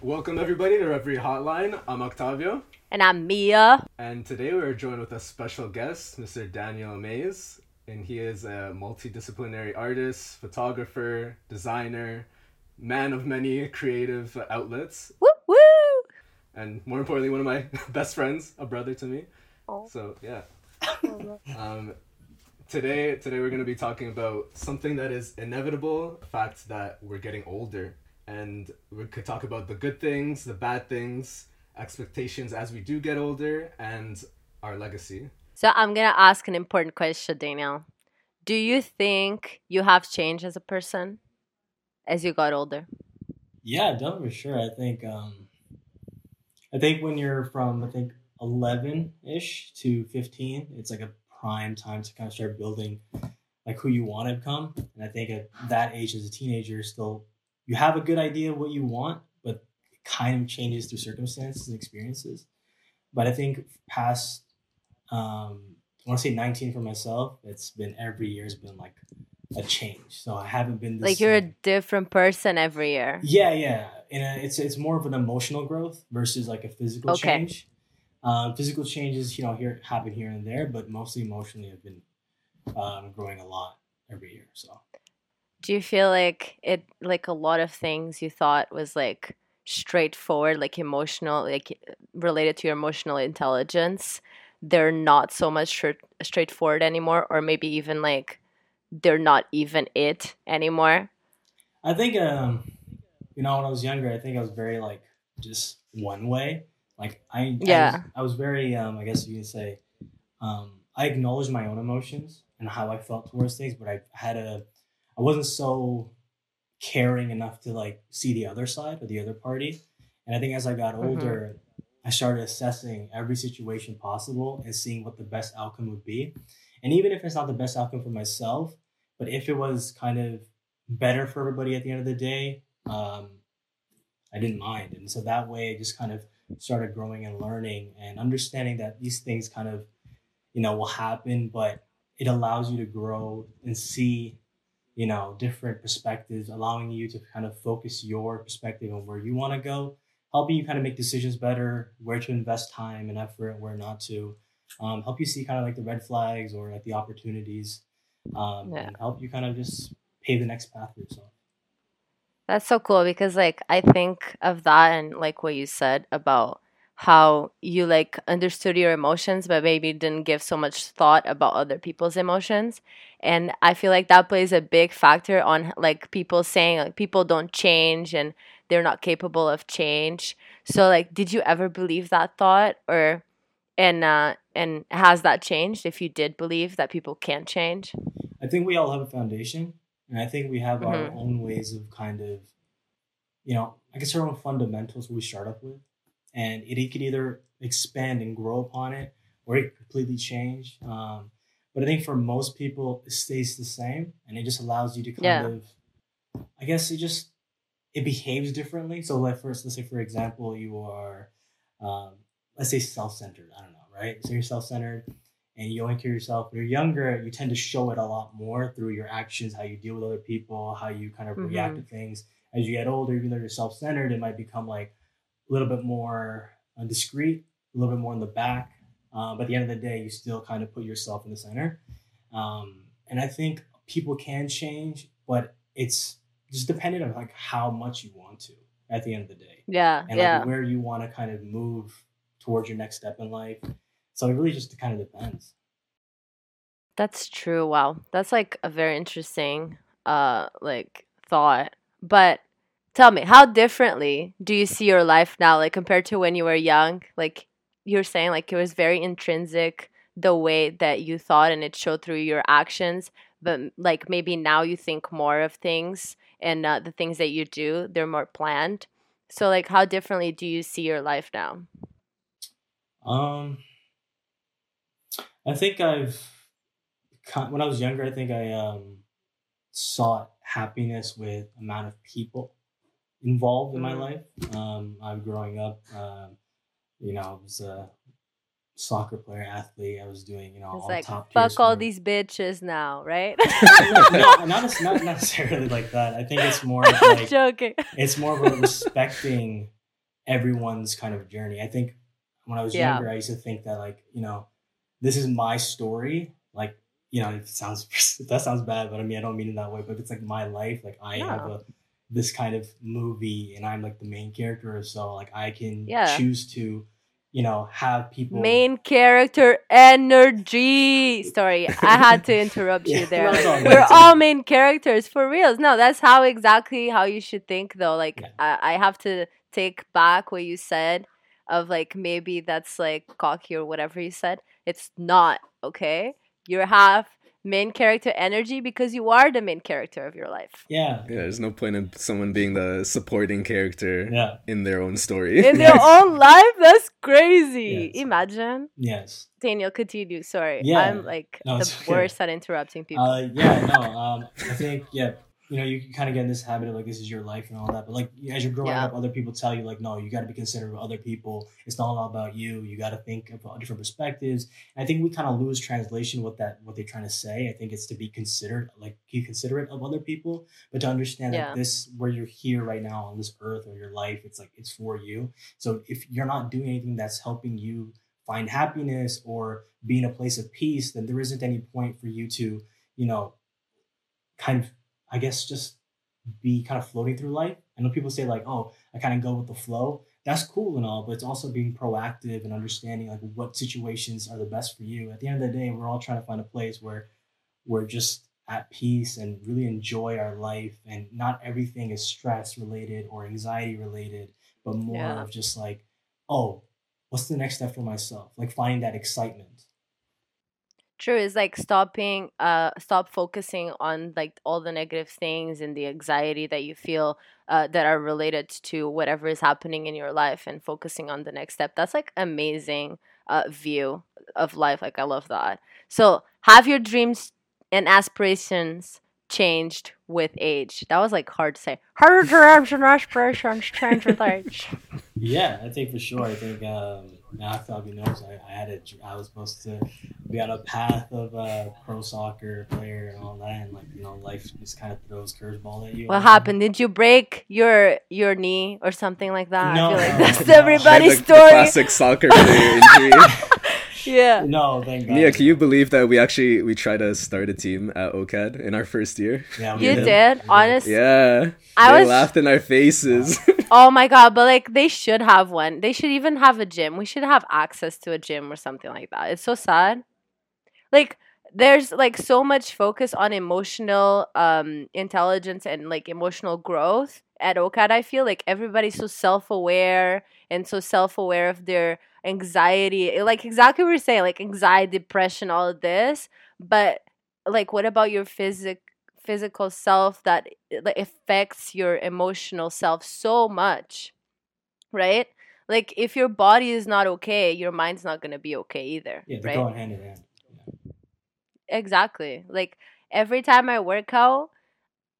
Welcome everybody to Reverie Hotline. I'm Octavio, And I'm Mia. and today we are joined with a special guest, Mr. Daniel Mays, and he is a multidisciplinary artist, photographer, designer, man of many creative outlets, Woo woo! and more importantly, one of my best friends, a brother to me. Oh. So yeah. um, today, today we're gonna be talking about something that is inevitable, the fact that we're getting older, and we could talk about the good things, the bad things, expectations as we do get older, and our legacy. So I'm gonna ask an important question, Daniel. Do you think you have changed as a person as you got older? Yeah, definitely sure. I think um I think when you're from I think eleven ish to fifteen, it's like a prime time to kind of start building like who you want to become. And I think at that age as a teenager still you have a good idea of what you want, but it kind of changes through circumstances and experiences. But I think past um I want to say 19 for myself, it's been every year has been like a change. So I haven't been Like you're a different person every year. Yeah, yeah, and uh, it's it's more of an emotional growth versus like a physical Okay. change. Um, physical changes, you know, here happen here and there, but mostly emotionally, I've been um, growing a lot every year. So Do you feel like it like a lot of things you thought was like straightforward, like emotional, like related to your emotional intelligence, they're not so much straight straightforward anymore, or maybe even like they're not even it anymore. I think, um, you know, when I was younger, I think I was very like just one way. Like I, I Yeah. was, I was very, um, I guess you can say, um, I acknowledged my own emotions and how I felt towards things, but I had a, I wasn't so caring enough to like see the other side or the other party. And I think as I got Mhm. older, I started assessing every situation possible and seeing what the best outcome would be. And even if it's not the best outcome for myself, but if it was kind of better for everybody at the end of the day, um, I didn't mind. And so that way, I just kind of started growing and learning and understanding that these things kind of, you know, will happen, but it allows you to grow and see, you know, different perspectives, allowing you to kind of focus your perspective on where you want to go, helping you kind of make decisions better, where to invest time and effort, where not to, um, help you see kind of like the red flags or like the opportunities, um, Yeah. and help you kind of just pave the next path for yourself. That's so cool because like I think of that and like what you said about how you like understood your emotions but maybe didn't give so much thought about other people's emotions and I feel like that plays a big factor on like people saying like people don't change and they're not capable of change. So like did you ever believe that thought or and uh and has that changed if you did believe that people can't change? I think we all have a foundation, and I think we have our Mhm. own ways of kind of, you know, I guess our own fundamentals we start up with, and it, it could either expand and grow upon it, or it completely change. Um, but I think for most people, it stays the same, and it just allows you to kind Yeah. of, I guess it just it behaves differently. So, like first, let's say for example, you are, um, let's say self-centered. I don't know, right? So you're self-centered and you only care yourself. When you're younger, you tend to show it a lot more through your actions, how you deal with other people, how you kind of react to things. As you get older, even though you're self-centered, it might become like a little bit more uh, discreet, a little bit more in the back. Um, but at the end of the day, you still kind of put yourself in the center. Um, and I think people can change, but it's just dependent on like how much you want to at the end of the day Yeah, and yeah. where you want to kind of move towards your next step in life. So it really just kind of depends. That's true. Wow. That's like a very interesting uh like thought. But tell me, how differently do you see your life now like compared to when you were young? Like you're saying like it was very intrinsic the way that you thought and it showed through your actions, but like maybe now you think more of things and uh, the things that you do, they're more planned. So like how differently do you see your life now? Um, I think I've when I was younger, I think I um sought happiness with amount of people involved in my Mm. life. Um, I'm growing up. Um, you know, I was a soccer player, athlete. I was doing you know It's all like top fuck all these bitches now, right? no, no, not, not necessarily like that. I think it's more of like joking. it's more of a respecting everyone's kind of journey. I think when I was Yeah. younger, I used to think that like you know, this is my story. Like you know, it sounds that sounds bad, but I mean I don't mean it that way. But if it's like my life, like I have a this kind of movie, and I'm like the main character, so like I can Yeah. choose to, you know, have people Main character energy. Sorry, I had to interrupt Yeah, you there. all we're all all main characters for reals. No, that's how exactly how you should think though. Like Yeah. I, I have to take back what you said of like maybe that's like cocky or whatever you said. It's not, okay? You're half main character energy because you are the main character of your life. Yeah, Yeah, there's no point in someone being the supporting character yeah, in their own story. In their own life? That's crazy. Yes. Imagine. yes. Daniel, continue. Sorry. Yeah. I'm like No, the it's okay. worst at interrupting people. Uh, yeah, no. Um, I think yeah, you know, you kind of get in this habit of like this is your life and all that. But like as you're growing Yeah. up, other people tell you like, no, you got to be considerate of other people. It's not all about you. You got to think about different perspectives. And I think we kind of lose translation what that what they're trying to say. I think it's to be considered, like be considerate of other people, but to understand Yeah. that this where you're here right now on this earth or your life, it's like it's for you. So if you're not doing anything that's helping you find happiness or be in a place of peace, then there isn't any point for you to, you know, kind of, I guess, just be kind of floating through life. I know people say like, "Oh, I kind of go with the flow." That's cool and all, but it's also being proactive and understanding like what situations are the best for you. At the end of the day, we're all trying to find a place where we're just at peace and really enjoy our life, and not everything is stress related or anxiety related, but more Yeah. of just like, "Oh, what's the next step for myself?" Like finding that excitement. True, it's like stopping, uh, stop focusing on like all the negative things and the anxiety that you feel, uh, that are related to whatever is happening in your life, and focusing on the next step. That's like amazing, uh, view of life. Like I love that. So, have your dreams and aspirations changed with age? That was like hard to say. Have your dreams and aspirations changed with age? Yeah, I think for sure. I think um, now I thought knows I, I had a dr- I was supposed to be on a path of a pro soccer player and all that, and like you know, life just kind of throws curveball at you. What happened? Did you break your your knee or something like that? No, I feel like no, that's no. everybody's the, the story. classic soccer player injury. Yeah. No, thank God. Mia, can you believe that we actually we tried to start a team at OCAD in our first year? Yeah, You did. did, We honestly. Yeah, I they was laughed in our faces. Oh my god, but like they should have one. They should even have a gym. We should have access to a gym or something like that. It's so sad. Like there's like so much focus on emotional um intelligence and like emotional growth at OCAD. I feel like everybody's so self-aware and so self-aware of their anxiety. Eh, like exactly what we're saying, like anxiety, depression, all of this. But like what about your physic physical self that eh, like, affects your emotional self so much right like if your body is not okay your mind's not going to be okay either Yeah, they're right going hand in hand. Yeah. exactly like every time i work out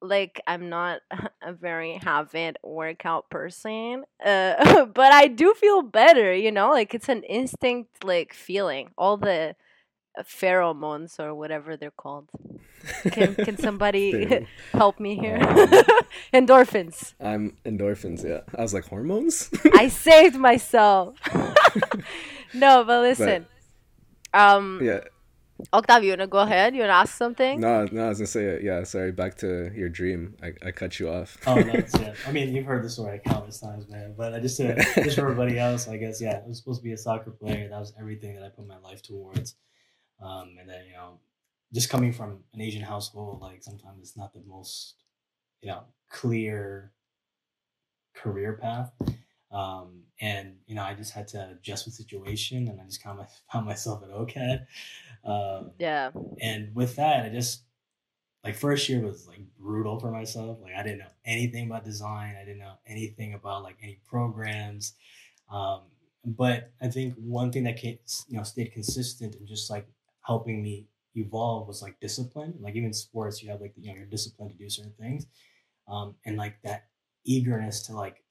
like i'm not a very habit workout person uh, but i do feel better you know like it's an instinct like feeling all the pheromones or whatever they're called. Can can somebody help me here? Um, endorphins. I'm endorphins. Yeah, I was like hormones. i saved myself. No but listen um yeah, octavio you wanna go ahead you wanna ask something no, no. I was gonna say yeah. Sorry, back to your dream. I, I cut you off. Oh, no, it's, yeah. I mean, you've heard the story countless times, man. But I just, to, just for everybody else, I guess, yeah, I was supposed to be a soccer player. That was everything that I put my life towards. Um, and then, you know, just coming from an Asian household, like sometimes it's not the most, you know, clear career path. Um, and you know, I just had to adjust with the situation, and I just kind of found myself at OCAD. Um, yeah and with that, I just like first year was like brutal for myself. Like I didn't know anything about design. I didn't know anything about like any programs. Um, but I think one thing that came, you know stayed consistent and just like helping me evolve was like discipline. Like even sports, you have like you know your discipline to do certain things, um, and like that eagerness to like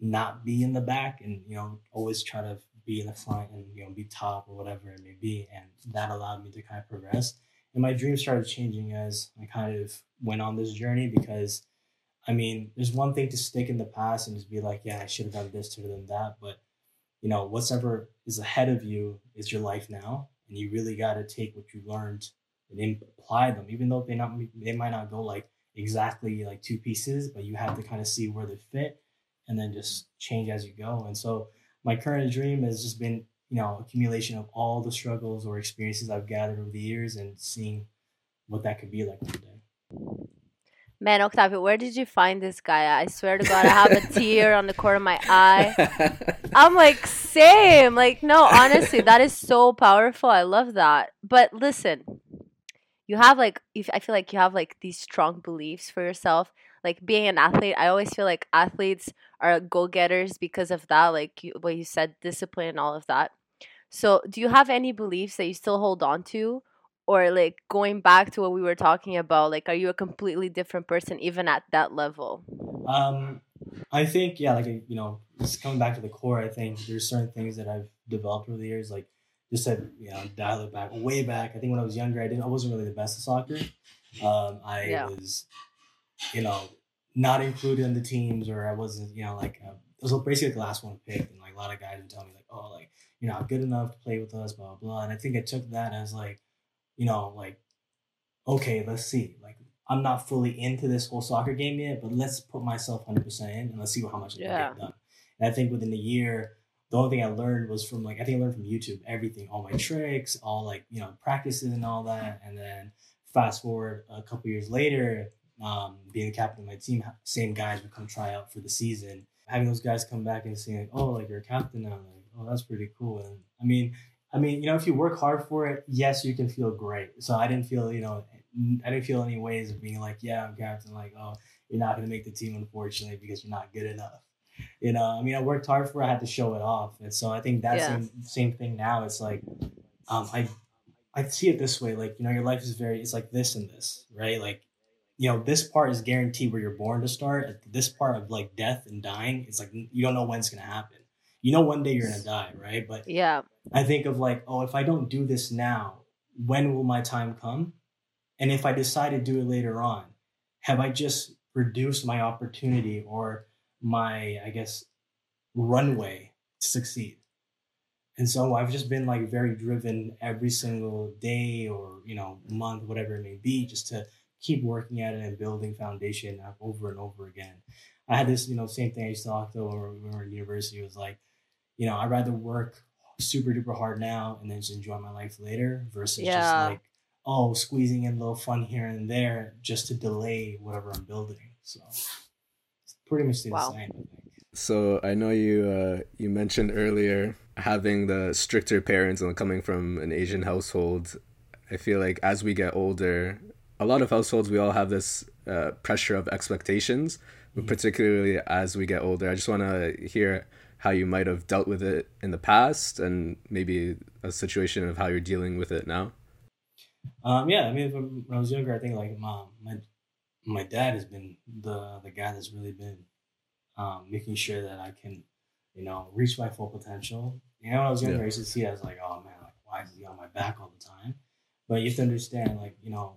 not be in the back and you know always try to be in the front and you know be top or whatever it may be and that allowed me to kind of progress and my dreams started changing as i kind of went on this journey because I mean, there's one thing to stick in the past and just be like, yeah, I should have done this, have done that. But, you know, whatever is ahead of you is your life now. And you really got to take what you learned and apply them, even though they not they might not go like exactly like two pieces, but you have to kind of see where they fit and then just change as you go. And so my current dream has just been, you know, accumulation of all the struggles or experiences I've gathered over the years and seeing what that could be like one day. Man, Octavio, where did you find this guy? I swear to God, I have a tear on the corner of my eye. I'm like, same. Like, no, honestly, that is so powerful. I love that. But listen, you have like, if I feel like you have like these strong beliefs for yourself. Like being an athlete, I always feel like athletes are go getters because of that. Like you, what you said, discipline and all of that. So, do you have any beliefs that you still hold on to? or like going back to what we were talking about like are you a completely different person even at that level um i think yeah like you know just coming back to the core i think there's certain things that i've developed over the years like just to you know dial it back way back i think when i was younger i didn't i wasn't really the best at soccer um i yeah. was you know not included in the teams or i wasn't you know like uh, I was basically the last one picked and like a lot of guys would tell me like oh like you're not good enough to play with us blah blah, blah. and i think i took that as like you know, like, okay, let's see. Like, I'm not fully into this whole soccer game yet, but let's put myself 100% in and let's see how much I yeah. can get done. And I think within a year, the only thing I learned was from like, I think I learned from YouTube everything, all my tricks, all like, you know, practices and all that. And then fast forward a couple years later, um, being the captain of my team, same guys would come try out for the season. Having those guys come back and saying, like, oh, like you're a captain now. Like, oh, that's pretty cool. And I mean, I mean, you know, if you work hard for it, yes, you can feel great. So I didn't feel, you know, I didn't feel any ways of being like, yeah, I'm captain, like, oh, you're not going to make the team, unfortunately, because you're not good enough. You know, I mean, I worked hard for it. I had to show it off. And so I think that yeah. same, same thing now. It's like, um, I, I see it this way. Like, you know, your life is very, it's like this and this, right? Like, you know, this part is guaranteed where you're born to start. This part of like death and dying, it's like, you don't know when it's going to happen you know one day you're gonna die, right? But yeah, I think of like, oh, if I don't do this now, when will my time come? And if I decide to do it later on, have I just reduced my opportunity or my, I guess, runway to succeed? And so I've just been like very driven every single day or, you know, month, whatever it may be, just to keep working at it and building foundation over and over again. I had this, you know, same thing I used to talk to when we were in university. It was like, you know, I'd rather work super duper hard now and then just enjoy my life later versus yeah. just like, oh, squeezing in a little fun here and there just to delay whatever I'm building. So it's pretty much the same. wow. same. So I know you uh, you mentioned earlier having the stricter parents and coming from an Asian household. I feel like as we get older, a lot of households we all have this uh, pressure of expectations, mm-hmm. particularly as we get older. I just want to hear how you might have dealt with it in the past and maybe a situation of how you're dealing with it now? Um, yeah, I mean, when I was younger, I think like mom, my my dad has been the the guy that's really been um, making sure that I can, you know, reach my full potential. You know, when I was younger, yeah. I used to see it as like, oh man, like why is he on my back all the time? But you have to understand, like, you know,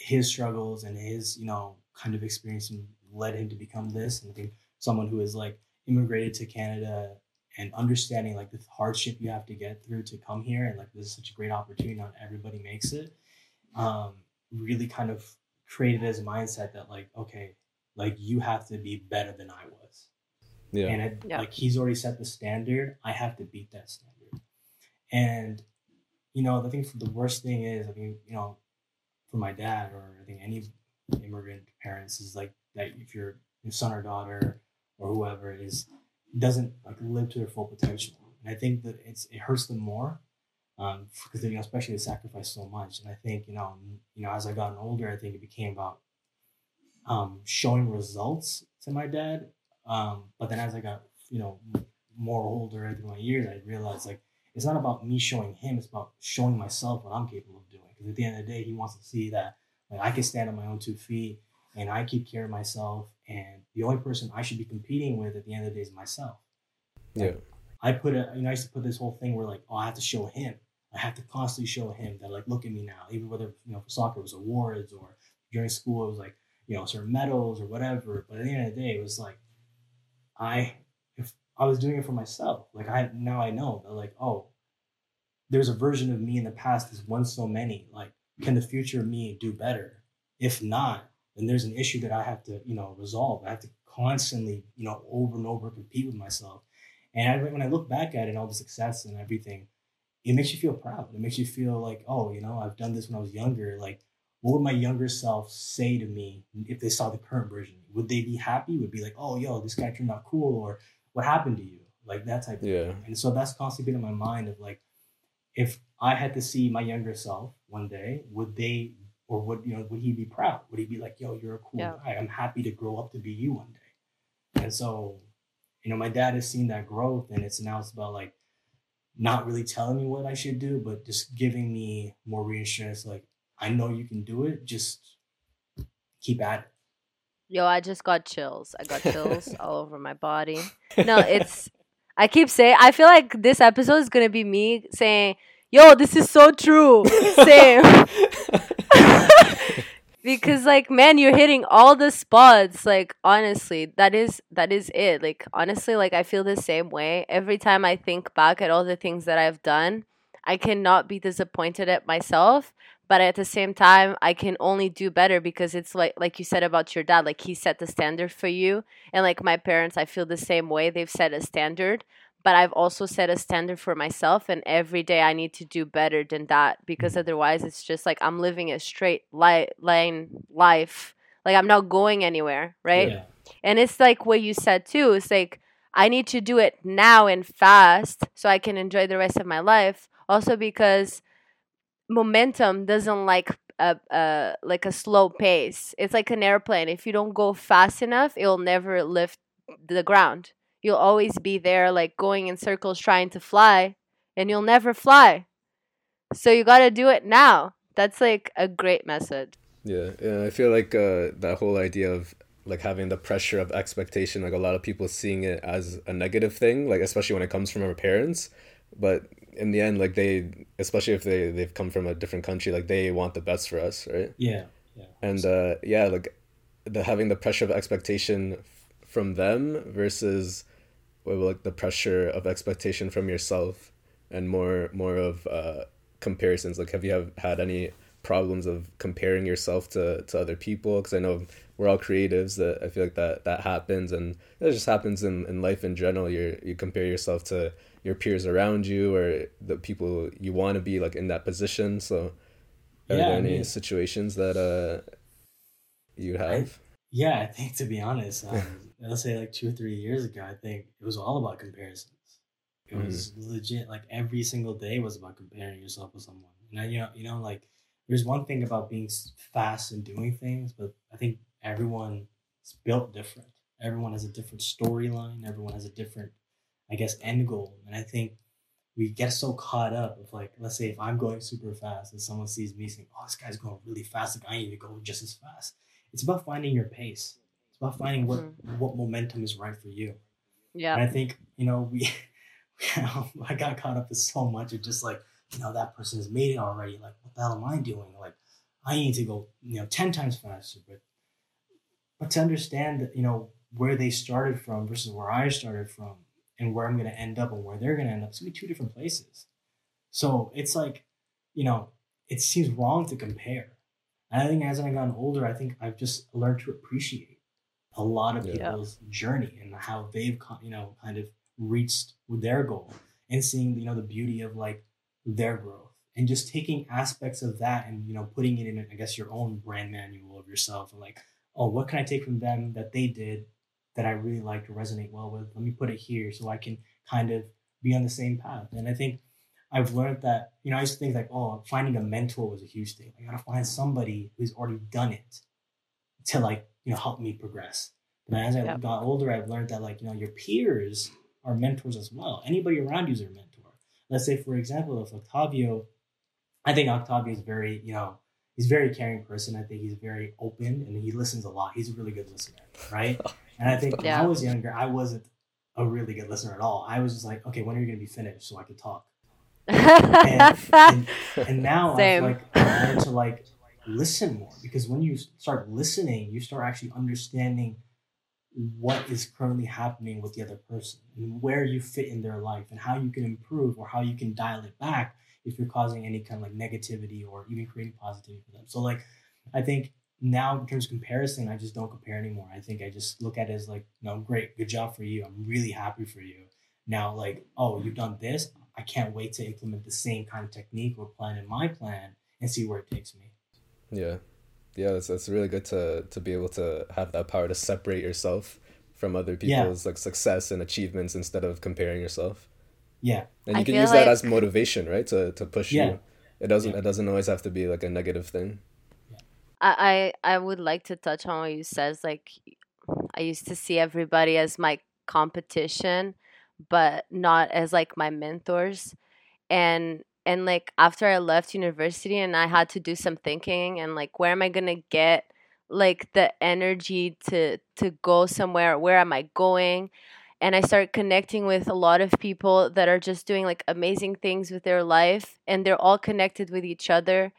his struggles and his, you know, kind of experience led him to become this. And I think someone who is like immigrated to Canada and understanding like the hardship you have to get through to come here and like this is such a great opportunity not everybody makes it um, really kind of created as a mindset that like okay like you have to be better than i was yeah and it, yeah. like he's already set the standard i have to beat that standard and you know the thing for the worst thing is i mean you know for my dad or i think any immigrant parents is like that if you're your son or daughter or whoever is doesn't like live to their full potential. And I think that it's it hurts them more um, because you know especially they sacrifice so much. And I think you know you know as I gotten older, I think it became about um, showing results to my dad. Um, but then as I got you know more older through my years, I realized like it's not about me showing him; it's about showing myself what I'm capable of doing. Because at the end of the day, he wants to see that like I can stand on my own two feet and I keep care of myself. And the only person I should be competing with at the end of the day is myself. Like, yeah. I put a, you know, I used to put this whole thing where like, oh, I have to show him. I have to constantly show him that like, look at me now. Even whether you know for soccer it was awards or during school it was like, you know, certain medals or whatever. But at the end of the day, it was like, I, if I was doing it for myself, like I, now I know that like, oh, there's a version of me in the past that's won so many. Like, can the future me do better? If not, then there's an issue that I have to, you know, resolve. I have to constantly, you know, over and over compete with myself. And I, when I look back at it, all the success and everything, it makes you feel proud. It makes you feel like, oh, you know, I've done this when I was younger. Like, what would my younger self say to me if they saw the current version? Would they be happy? Would be like, oh, yo, this guy turned out cool, or what happened to you? Like that type of yeah. thing. And so that's constantly been in my mind of like, if I had to see my younger self one day, would they or would you know would he be proud? Would he be like, yo, you're a cool yeah. guy. I'm happy to grow up to be you one day. And so, you know, my dad has seen that growth and it's now it's about like not really telling me what I should do, but just giving me more reassurance, like, I know you can do it, just keep at it. Yo, I just got chills. I got chills all over my body. No, it's I keep saying I feel like this episode is gonna be me saying, Yo, this is so true. Same. because like man you're hitting all the spots like honestly that is that is it like honestly like i feel the same way every time i think back at all the things that i've done i cannot be disappointed at myself but at the same time i can only do better because it's like like you said about your dad like he set the standard for you. And like my parents i feel the same way. They've set a standard but I've also set a standard for myself and every day I need to do better than that because otherwise it's just like I'm living a straight li- line life. Like I'm not going anywhere right? Yeah. and it's like what you said too it's like I need to do it now and fast so I can enjoy the rest of my life. Also because momentum doesn't like a, a like a slow pace it's like an airplane if you don't go fast enough it'll never lift the ground you'll always be there like going in circles trying to fly and you'll never fly. So you got to do it now. That's like a great message. Yeah, yeah, I feel like uh, that whole idea of like having the pressure of expectation, like a lot of people seeing it as a negative thing, like especially when it comes from our parents. But in the end, like they, especially if they they've come from a different country, like they want the best for us, right? Yeah, yeah. And uh, yeah, like the having the pressure of expectation from them versus like the pressure of expectation from yourself and more more of uh, comparisons like have you have had any problems of comparing yourself to, to other people because i know we're all creatives that i feel like that that happens and it just happens in, in life in general you you compare yourself to your peers around you or the people you want to be like in that position so are yeah, there any mean, situations that uh you have I, yeah i think to be honest um, let's say like two or three years ago, I think it was all about comparisons. It mm-hmm. was legit like every single day was about comparing yourself with someone. And I, you know, you know, like there's one thing about being fast and doing things, but I think everyone is built different. Everyone has a different storyline. Everyone has a different, I guess, end goal. And I think we get so caught up of like, let's say if I'm going super fast and someone sees me saying, "Oh, this guy's going really fast," like I need to go just as fast. It's about finding your pace It's about finding what mm-hmm. what momentum is right for you. Yeah. And I think, you know, we I got caught up in so much of just like, you know, that person has made it already. Like, what the hell am I doing? Like, I need to go, you know, 10 times faster. But but to understand that, you know, where they started from versus where I started from and where I'm gonna end up and where they're gonna end up, it's gonna be two different places. So it's like, you know, it seems wrong to compare. And I think as I've gotten older, I think I've just learned to appreciate a lot of people's yeah. journey and how they've you know kind of reached their goal and seeing you know the beauty of like their growth and just taking aspects of that and you know putting it in i guess your own brand manual of yourself and like oh what can i take from them that they did that i really like to resonate well with let me put it here so i can kind of be on the same path and i think i've learned that you know i used to think like oh finding a mentor was a huge thing i gotta find somebody who's already done it to like you know help me progress. And as I yep. got older, I've learned that like you know your peers are mentors as well. Anybody around you is a mentor. Let's say, for example, if Octavio, I think Octavio is very you know he's a very caring person. I think he's very open and he listens a lot. He's a really good listener, right? And I think yeah. when I was younger, I wasn't a really good listener at all. I was just like, okay, when are you going to be finished so I can talk? and, and, and, now I like I learned to like listen more because when you start listening, you start actually understanding what is currently happening with the other person and where you fit in their life and how you can improve or how you can dial it back if you're causing any kind of like negativity or even creating positivity for them. So like I think now in terms of comparison, I just don't compare anymore. I think I just look at it as like, no, great, good job for you. I'm really happy for you. Now, like, oh, you've done this. I can't wait to implement the same kind of technique or plan in my plan and see where it takes me. Yeah. Yeah, it's, it's really good to to be able to have that power to separate yourself from other people's yeah. like success and achievements instead of comparing yourself. Yeah. And you I can use like... that as motivation, right? To to push yeah. you. It doesn't yeah. it doesn't always have to be like a negative thing. I, I I would like to touch on what you said. Like I used to see everybody as my competition, but not as like my mentors. And and like after I left university and I had to do some thinking and like where am I gonna get like the energy to to go somewhere? Where am I going? and I start connecting with a lot of people that are just doing like amazing things with their life and they're all connected with each other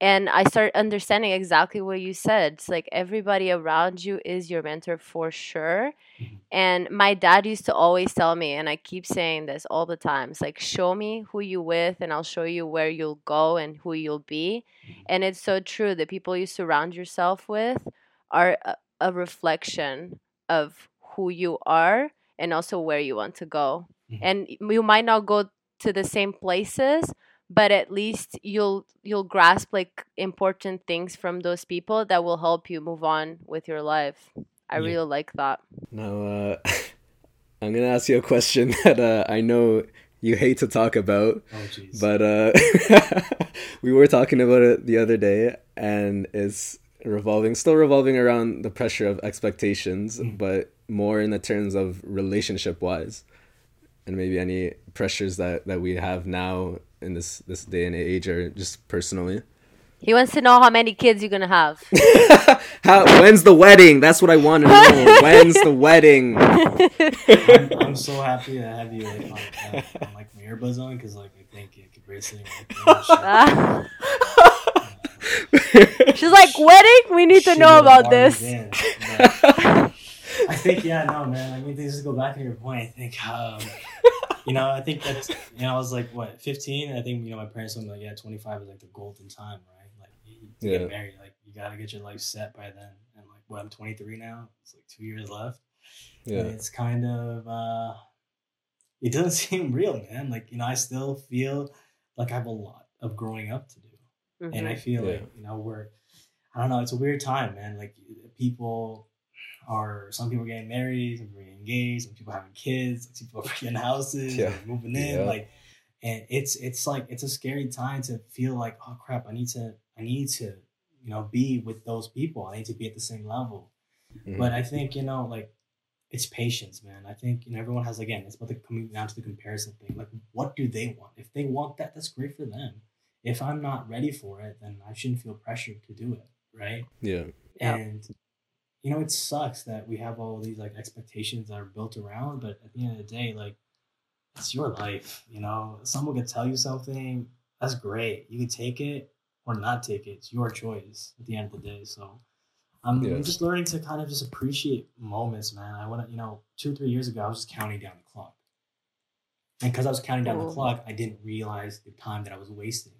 and I start understanding exactly what you said. It's like everybody around you is your mentor for sure. Mm-hmm. And my dad used to always tell me, and I keep saying this all the time it's like, show me who you with, and I'll show you where you'll go and who you'll be. Mm-hmm. And it's so true. The people you surround yourself with are a, a reflection of who you are and also where you want to go. Mm-hmm. And you might not go to the same places, but at least you'll you'll grasp like important things from those people that will help you move on with your life i yeah. really like that now uh i'm gonna ask you a question that uh i know you hate to talk about oh, but uh we were talking about it the other day and it's revolving still revolving around the pressure of expectations mm. but more in the terms of relationship wise and maybe any pressures that that we have now in this this day and age or just personally? He wants to know how many kids you're gonna have. how, when's the wedding? That's what I want to know. when's the wedding? I'm, I'm, so happy to have you like, on, uh, on like my earbuds on because like I think it could basically. Like, She's like, wedding? We need to know about this. I think yeah, no man. I mean, just go back to your point. I think um, you know, I think that's you know, I was like what, fifteen? I think, you know, my parents told me like, yeah, twenty five is like the golden time, right? Like you, yeah. get married, like you gotta get your life set by then. And like what, I'm twenty three now. It's like two years left. Yeah. And it's kind of uh it doesn't seem real, man. Like, you know, I still feel like I have a lot of growing up to do. Mm-hmm. And I mm-hmm. feel yeah. like, you know, we're I don't know, it's a weird time, man. Like people are some people getting married, some people getting engaged, some people having kids, some people are getting houses, yeah. moving in, yeah. like, and it's it's like it's a scary time to feel like, oh crap, I need to I need to you know be with those people. I need to be at the same level. Mm-hmm. But I think you know like it's patience, man. I think you know everyone has again. It's about the coming down to the comparison thing. Like, what do they want? If they want that, that's great for them. If I'm not ready for it, then I shouldn't feel pressured to do it, right? Yeah. And you know, it sucks that we have all these like expectations that are built around, but at the end of the day, like it's your life, you know. Someone could tell you something, that's great. You can take it or not take it. It's your choice at the end of the day. So um, I'm, yes. I'm just learning to kind of just appreciate moments, man. I want to, you know, two, three years ago, I was just counting down the clock. And because I was counting down the clock, I didn't realize the time that I was wasting.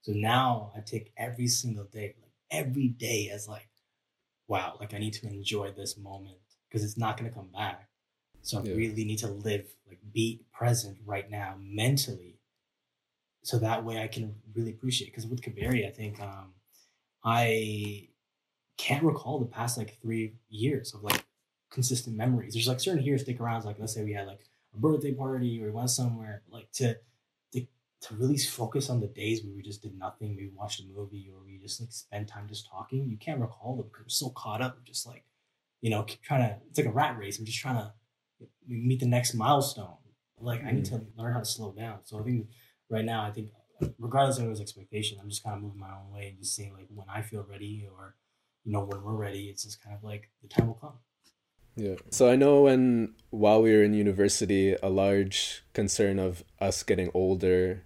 So now I take every single day, like every day as like, wow, like I need to enjoy this moment because it's not going to come back. So I yeah. really need to live, like be present right now mentally. So that way I can really appreciate. Because with Kiberi, I think um, I can't recall the past like three years of like consistent memories. There's like certain years stick around. Like let's say we had like a birthday party or we went somewhere. Like to to really focus on the days where we just did nothing, we watched a movie or we just like spent time just talking, you can't recall them because we're so caught up just like, you know, trying to it's like a rat race. We're just trying to meet the next milestone. Like mm-hmm. I need to mm. learn how to slow down. So I think right now I think regardless of anyone's expectation, I'm just kind of moving my own way and just seeing like when I feel ready or you know when we're ready, it's just kind of like the time will come. Yeah. So I know when while we were in university, a large concern of us getting older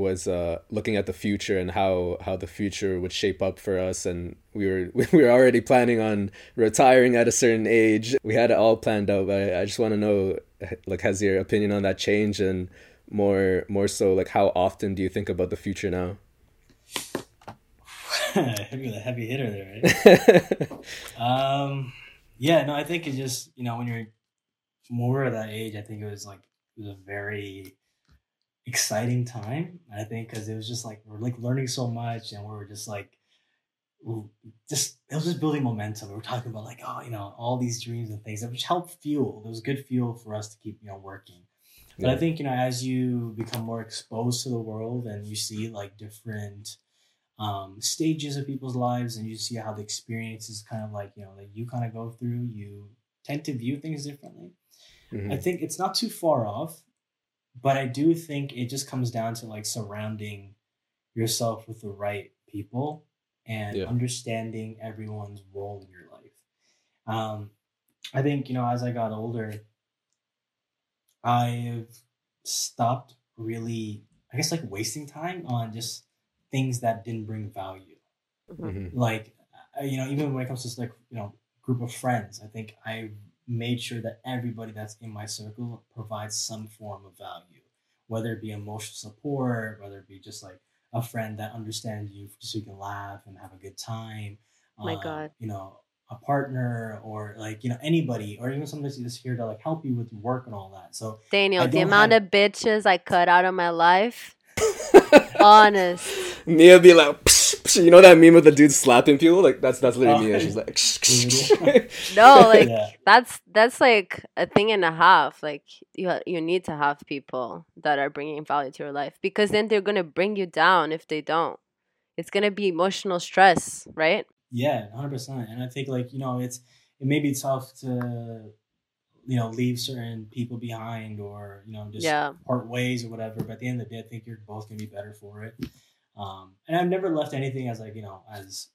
was uh, looking at the future and how how the future would shape up for us, and we were we were already planning on retiring at a certain age. We had it all planned out, but I, I just want to know, like, has your opinion on that changed, and more more so, like, how often do you think about the future now? heavy, heavy hitter there, right? um, yeah, no, I think it just you know when you're more of that age, I think it was like it was a very exciting time. I think because it was just like we're like learning so much, and we are just like just it was just building momentum. We were talking about like oh you know all these dreams and things that which helped fuel. It was good fuel for us to keep you know working. But yeah. I think you know as you become more exposed to the world and you see like different um, stages of people's lives and you see how the experience is kind of like you know that you kind of go through you tend to view things differently mm-hmm. i think it's not too far off but i do think it just comes down to like surrounding yourself with the right people and yeah. understanding everyone's role in your life um, i think you know as i got older i've stopped really i guess like wasting time on just things that didn't bring value. Mm-hmm. mm-hmm. Like, uh, you know, even when it comes to like, you know, group of friends, I think I made sure that everybody that's in my circle provides some form of value, whether it be emotional support, whether it be just like a friend that understands you so you can laugh and have a good time. Oh my uh, God. You know, a partner or like, you know, anybody or even somebody that's here to like help you with work and all that. So Daniel, the amount have... of bitches I cut out of my life. honest. Mia be like, psh, psh, you know that meme of the dude slapping people? Like that's that's literally oh. Mia. She's like, no, like yeah. that's that's like a thing and a half. Like you you need to have people that are bringing value to your life because then they're gonna bring you down if they don't. It's gonna be emotional stress, right? Yeah, hundred percent. And I think like you know it's it may be tough to you know leave certain people behind or you know just yeah. part ways or whatever. But at the end of the day, I think you're both gonna be better for it. Um, and I've never left anything as like you know as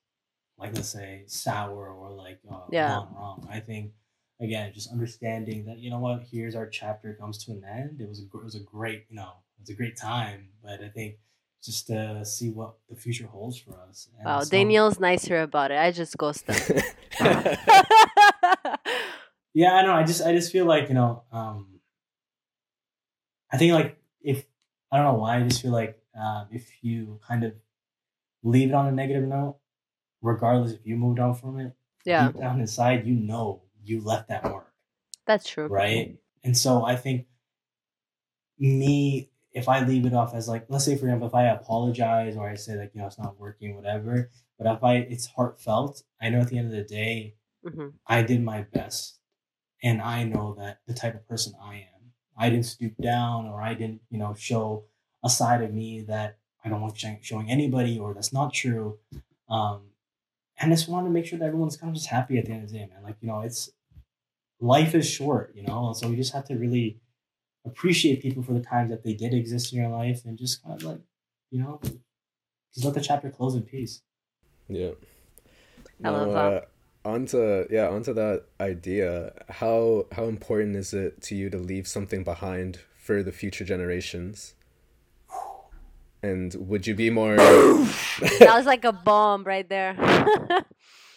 like let's say sour or like uh, yeah. gone wrong. I think again just understanding that you know what here's our chapter comes to an end. It was a, it was a great you know it was a great time, but I think just to see what the future holds for us. And wow, so, Daniel's nicer about it. I just ghost them. yeah, I know. I just I just feel like you know. um I think like if I don't know why I just feel like um, if you kind of leave it on a negative note, regardless if you moved on from it, yeah, deep down inside, you know you left that mark. That's true. Right. And so I think me, if I leave it off as like, let's say for example, if I apologize or I say like, you know, it's not working, whatever, but if I it's heartfelt, I know at the end of the day, mm-hmm. I did my best. And I know that the type of person I am. I didn't stoop down or I didn't, you know, show a side of me that I don't want showing anybody or that's not true. Um, and I just want to make sure that everyone's kind of just happy at the end of the day, man. Like, you know, it's life is short, you know, so we just have to really appreciate people for the times that they did exist in your life and just kind of like, you know, just let the chapter close in peace. Yeah. I love that. Uh, onto yeah onto that idea how how important is it to you to leave something behind for the future generations and would you be more That was like a bomb right there.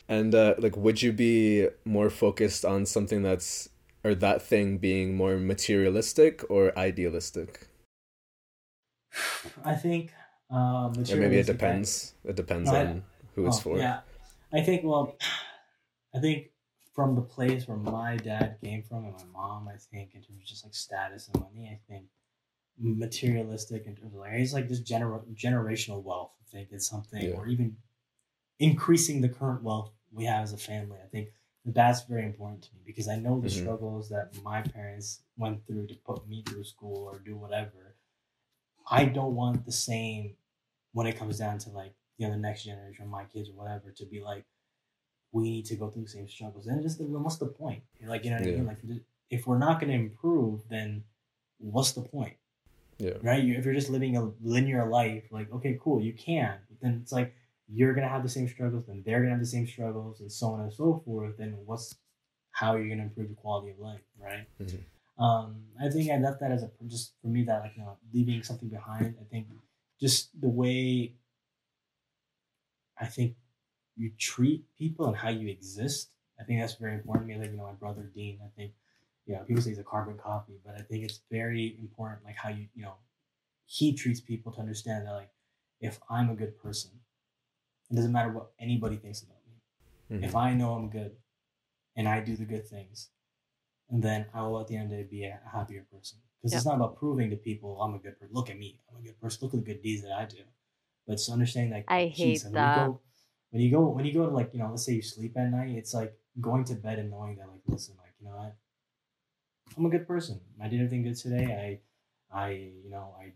and uh like would you be more focused on something that's or that thing being more materialistic or idealistic? I think uh, or maybe it depends. It depends no, on I, who it's oh, for. Yeah, I think. Well, I think from the place where my dad came from and my mom, I think in terms of just like status and money, I think materialistic in terms of like it's like this gener- generational wealth. I think is something, yeah. or even increasing the current wealth we have as a family. I think that's very important to me because I know the mm-hmm. struggles that my parents went through to put me through school or do whatever. I don't want the same when it comes down to like you know the next generation, my kids or whatever, to be like we need to go through the same struggles. And just what's the point? Like you know what yeah. I mean? Like if we're not going to improve, then what's the point? Yeah. Right. You, if you're just living a linear life, like okay, cool, you can. But then it's like you're gonna have the same struggles, and they're gonna have the same struggles, and so on and so forth. Then what's how you're you gonna improve the quality of life, right? Mm-hmm. Um, I think I left that as a just for me that like you know leaving something behind. I think just the way I think you treat people and how you exist. I think that's very important to me. Like, you know, my brother Dean, I think, you know, people say he's a carbon copy, but I think it's very important, like how you, you know, he treats people to understand that, like, if I'm a good person, it doesn't matter what anybody thinks about me. Mm-hmm. If I know I'm good and I do the good things, and then I will at the end of the day be a happier person. Because it's not about proving to people I'm a good person. Look at me, I'm a good person. Look at the good deeds that I do. But it's understanding like I geez, hate when that. You go, when you go when you go to like you know let's say you sleep at night, it's like going to bed and knowing that like listen like you know what I'm a good person. I did everything good today. I I you know I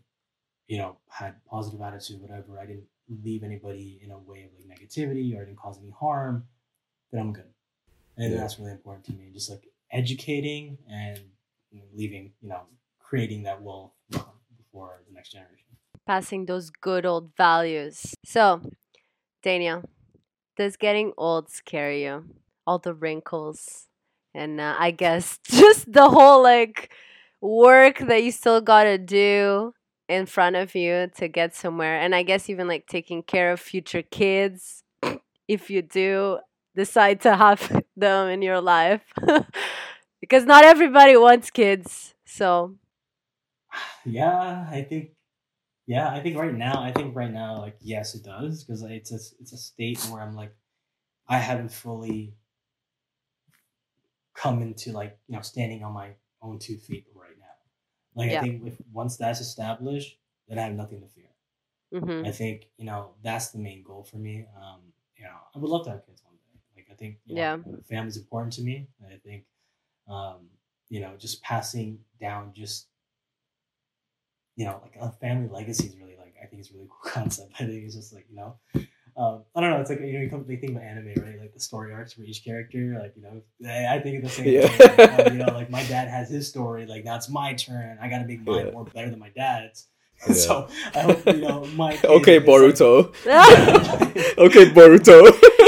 you know had positive attitude whatever. I didn't leave anybody in a way of like negativity or I didn't cause any harm. Then I'm good. And Yeah. that's really important to me. Just like educating and leaving you know creating that wealth for the next generation. Passing those good old values. So, Daniel, does getting old scare you? All the wrinkles, and uh, I guess just the whole like work that you still gotta do in front of you to get somewhere, and I guess even like taking care of future kids if you do decide to have them in your life, because not everybody wants kids. So Yeah, I think. Yeah, I think right now, I think right now, like yes, it does because it's a it's a state where I'm like, I haven't fully come into like you know standing on my own two feet right now. Like Yeah. I think if once that's established, then I have nothing to fear. mhm. I think you know that's the main goal for me. Um, you know, I would love to have kids one day. Like I think you know, Yeah. family's important to me. I think um, you know just passing down just you know like a family legacy is really like I think it's a really cool concept. I think it's just like you know. Um, I don't know. It's like you know, you come they think about anime, right? Like the story arcs for each character. Like you know, I I think the same Yeah. thing. Like, oh, you know, like my dad has his story. Like now it's my turn. I got to make mine Yeah. more better than my dad's. Yeah. so I hope you know my. Okay, is, like- Boruto. Okay, Boruto.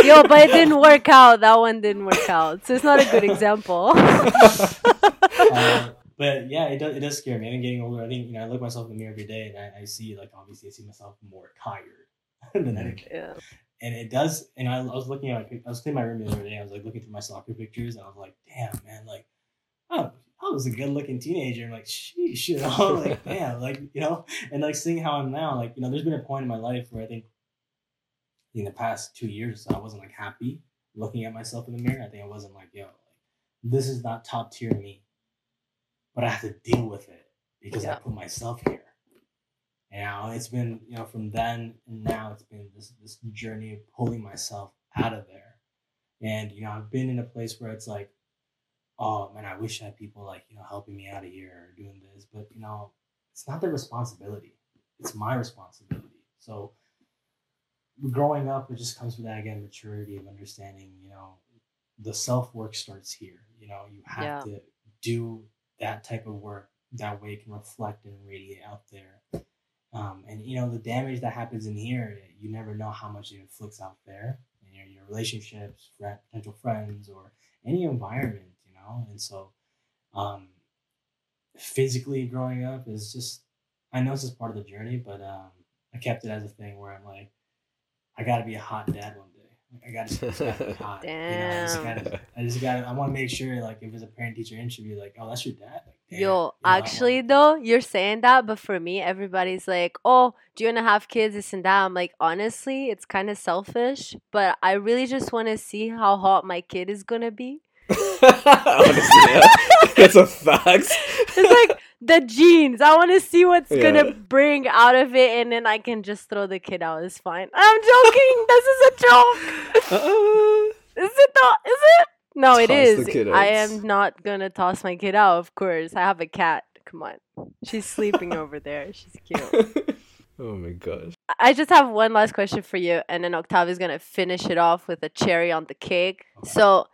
Yo, but it didn't work out. That one didn't work out. So it's not a good example. Uh, but yeah, it does. It does scare me. I'm getting older. I think you know. I look myself in the mirror every day, and I, I see like obviously I see myself more tired anything. yeah. And it does. And I, I was looking at my. I was cleaning my room the other day. I was like looking through my soccer pictures, and I was like, damn man, like, oh, I was a good looking teenager. I'm like, sheesh, you know, like damn, like you know, and like seeing how I'm now, like you know, there's been a point in my life where I think in the past two years I wasn't like happy looking at myself in the mirror. I think I wasn't like, yo, like this is not top tier me, but I have to deal with it because I put myself here. Now it's been, you know, from then and now it's been this this journey of pulling myself out of there. And you know, I've been in a place where it's like, oh man, I wish I had people like you know helping me out of here or doing this, but you know, it's not their responsibility; it's my responsibility. So, growing up, it just comes with that again maturity of understanding. You know, the self work starts here. You know, you have Yeah. to do that type of work. That way, it can reflect and radiate out there. Um, and you know, the damage that happens in here, you never know how much it inflicts out there in your, your relationships, friend, potential friends, or any environment. You know, and so um, physically growing up is just I know this is part of the journey, but um, I kept it as a thing where I'm like, I got to be a hot dad one I got to be hot. You know, I just Damn. gotta, I just got. to I want to make sure, like, if it's a parent teacher interview, like, oh, that's your dad. Like, damn, you know, Yo, actually though, you're saying that, but for me, everybody's like, "Oh, do you want to have kids?" This and that. I'm like, honestly, it's kind of selfish, but I really just want to see how hot my kid is gonna be. Honestly, yeah. That's a fact. It's like the genes. I want to see what's Yeah. gonna bring out of it, and then I can just throw the kid out. It's fine. I'm joking. this is a joke. Uh-uh. Is it not? Is it? No, it Toss is. I am not gonna toss my kid out. Of course, I have a cat. Come on, she's sleeping over there. She's cute. oh my gosh. I just have one last question for you, and then Octavia's gonna finish it off with a cherry on the cake. So,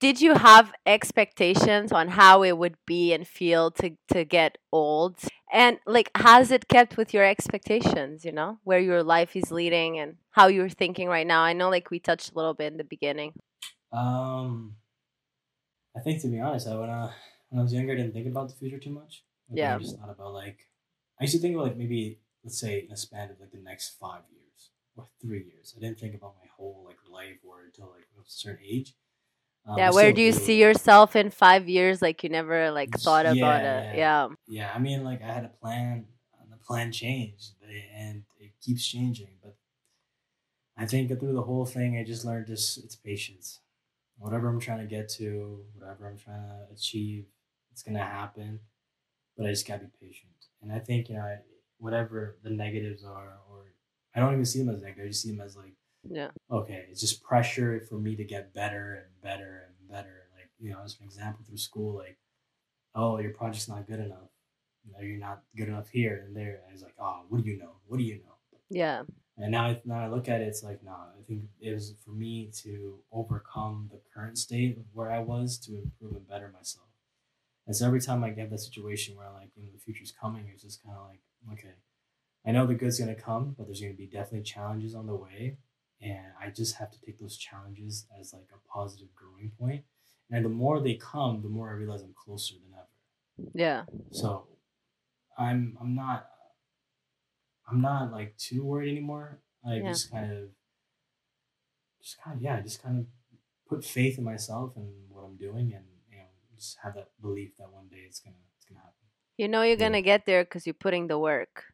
did you have expectations on how it would be and feel to to get old? And like, has it kept with your expectations? You know, where your life is leading and how you're thinking right now. I know, like we touched a little bit in the beginning. Um, I think to be honest, I when uh, when I was younger, I didn't think about the future too much. Like, Yeah. I just thought about like I used to think about like maybe let's say in a span of like the next five years or three years. I didn't think about my whole like life or until like a certain age. Um, yeah, where do you see yourself in five years? Like you never like thought about it. Yeah. Yeah. Yeah, I mean, like I had a plan, and the plan changed, and it keeps changing. But I think through the whole thing, I just learned this: it's patience. Whatever I'm trying to get to, whatever I'm trying to achieve, it's gonna happen. But I just gotta be patient. And I think you know, I, whatever the negatives are, or I don't even see them as negative. I just see them as like Yeah. okay, it's just pressure for me to get better and better and better. Like, you know, as an example through school, like, oh, your project's not good enough. You know, you're not good enough here and there. And it's like, oh, what do you know? What do you know? Yeah. And now, I- now I look at it, it's like, nah, I think it was for me to overcome the current state of where I was to improve and better myself. And so every time I get that situation where like, you know, the future's coming, it's just kind of like, okay, I know the good's gonna come, but there's gonna be definitely challenges on the way, and I just have to take those challenges as like a positive growing point. And the more they come, the more I realize I'm closer than ever. Yeah. So I'm I'm not I'm not like too worried anymore. I Yeah. just kind of just kind of yeah, just kind of put faith in myself and what I'm doing and you know just have that belief that one day it's gonna it's gonna happen. You know you're gonna get there because you're putting the work,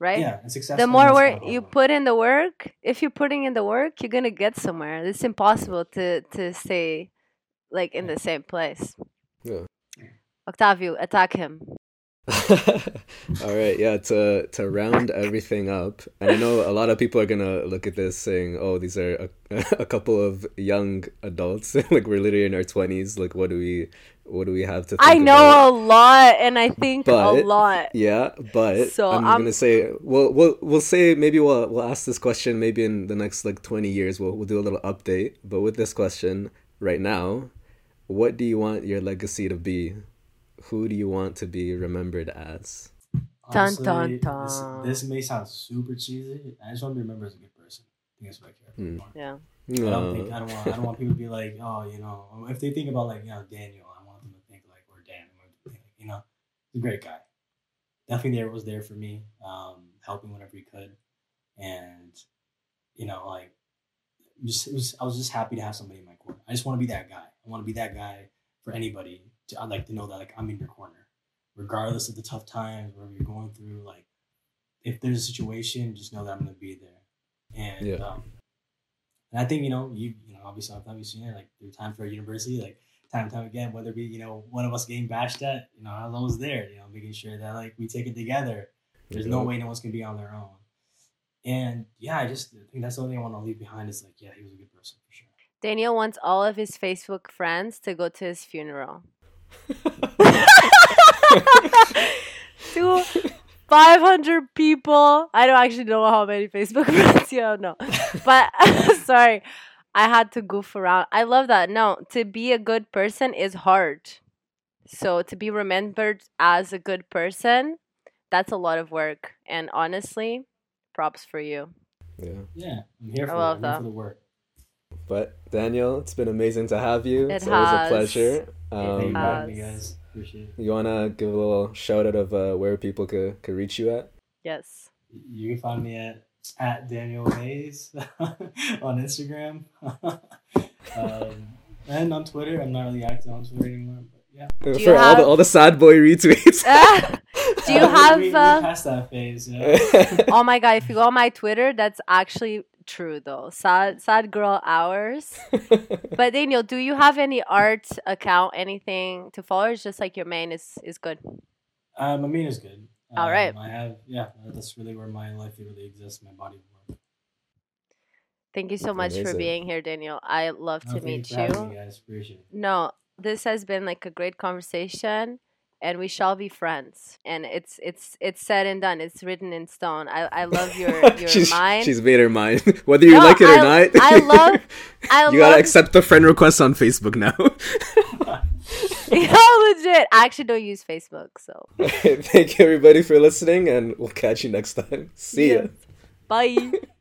right? Yeah, and success. The more work you put in the work, if you're putting in the work, you're gonna get somewhere. It's impossible to to stay like in the same place. Yeah. Octavio, attack him. All right, yeah. To to round everything up, and I know a lot of people are gonna look at this saying, "Oh, these are a, a couple of young adults. like we're literally in our twenties. Like, what do we, what do we have to?" Think I know about? a lot, and I think a lot. Yeah, but So, I'm I'm- gonna say we'll we'll we'll say maybe we'll we'll ask this question maybe in the next like twenty years we'll we'll do a little update. But with this question right now, what do you want your legacy to be? Who do you want to be remembered as? Dun, dun, Honestly, dun. This, this may sound super cheesy. I just want to be remembered as a good person. I think that's what I care about. Yeah. I don't think Uh, I don't want I don't want people to be like, oh, you know, if they think about like, you know, Daniel, he's a great guy. Definitely there was there for me, um, helping whenever he could. And, you know, like just it was I was just happy to have somebody in my corner. I just want to be that guy. I want to be that guy for anybody. To, I'd like to know that like I'm in your corner. Regardless of the tough times, whatever you're going through, like if there's a situation, just know that I'm gonna be there. And Yeah. um, and I think you know you you know obviously I've you've seen it like through time for a university like time and time again whether it be you know one of us getting bashed at you know I was always there you know making sure that like we take it together. There's no way no one's gonna be on their own. And yeah, I just think that's the only thing I want to leave behind is like yeah he was a good person for sure. Daniel wants all of his Facebook friends to go to his funeral. to 500 people. I don't actually know how many Facebook friends you have, no. But sorry, I had to goof around. I love that. No, to be a good person is hard. So to be remembered as a good person, that's a lot of work. And honestly, props for you. yeah. Yeah, I'm here I for love it. I'm that. for the work. But Daniel, it's been amazing to have you. It it's always a pleasure. Thank you Um, for having me, has. guys. Appreciate it. you wanna give a little shout out of uh, where people could could reach you at? Yes. You can find me at at Daniel Hayes on Instagram, um, and on Twitter. I'm not really active on Twitter anymore, but yeah. you For all have- the all the sad boy retweets. Do you Uh, have we, we uh, passed that phase? You know? oh my god, if you go on my Twitter, that's actually true though. Sad sad girl hours. But Daniel, do you have any art account, anything to follow? It's just like your main is is good. Uh, my main is good. All Um, right. I have yeah. That's really where my life really exists. My body of work. Thank you so much for being here, Daniel. I love No, to thank meet you for having you. me, guys. Appreciate it. No, this has been like a great conversation and we shall be friends. And it's it's it's said and done. It's written in stone. I I love your your she's, mind. she's made her mind. Whether you No, like it or I- not. I love- I you gotta accept the friend request on Facebook now. no, legit. I actually don't use Facebook, so Thank you everybody for listening and we'll catch you next time. See ya. Bye.